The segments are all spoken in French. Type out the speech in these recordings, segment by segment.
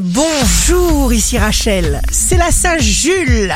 Bonjour, ici Rachel, c'est la Saint Jules.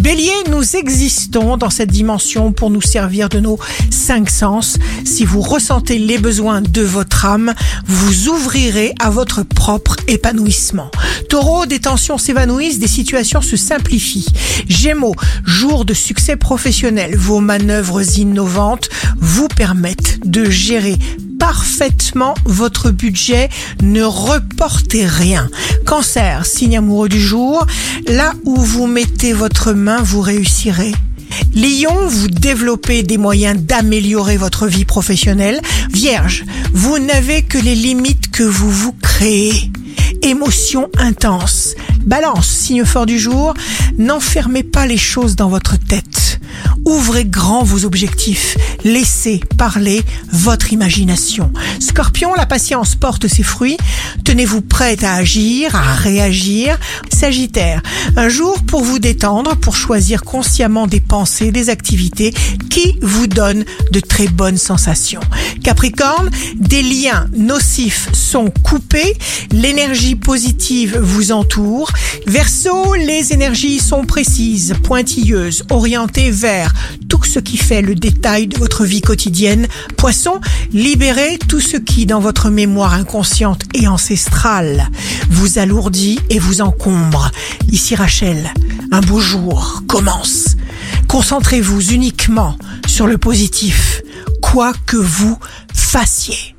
Bélier, nous existons dans cette dimension pour nous servir de nos cinq sens. Si vous ressentez les besoins de votre âme, vous ouvrirez à votre propre épanouissement. Taureau, des tensions s'évanouissent, des situations se simplifient. Gémeaux, jour de succès professionnel, vos manœuvres innovantes vous permettent de gérer parfaitement votre budget, ne reportez rien. Cancer, signe amoureux du jour, là où vous mettez votre main, vous réussirez. Lion, vous développez des moyens d'améliorer votre vie professionnelle. Vierge, vous n'avez que les limites que vous vous créez. Émotion intense. Balance, signe fort du jour, n'enfermez pas les choses dans votre tête. Ouvrez grand vos objectifs. Laissez parler votre imagination. Scorpion, la patience porte ses fruits. Tenez-vous prête à agir, à réagir. Sagittaire, un jour pour vous détendre, pour choisir consciemment des pensées, des activités qui vous donnent de très bonnes sensations. Capricorne, des liens nocifs sont coupés. L'énergie positive vous entoure. Verseau, les énergies sont précises, pointilleuses, orientées vers tout ce qui fait le détail de votre vie quotidienne. Poisson, libérez tout ce qui, dans votre mémoire inconsciente et ancestrale, vous alourdit et vous encombre. Ici Rachel, un beau jour commence. Concentrez-vous uniquement sur le positif, quoi que vous fassiez.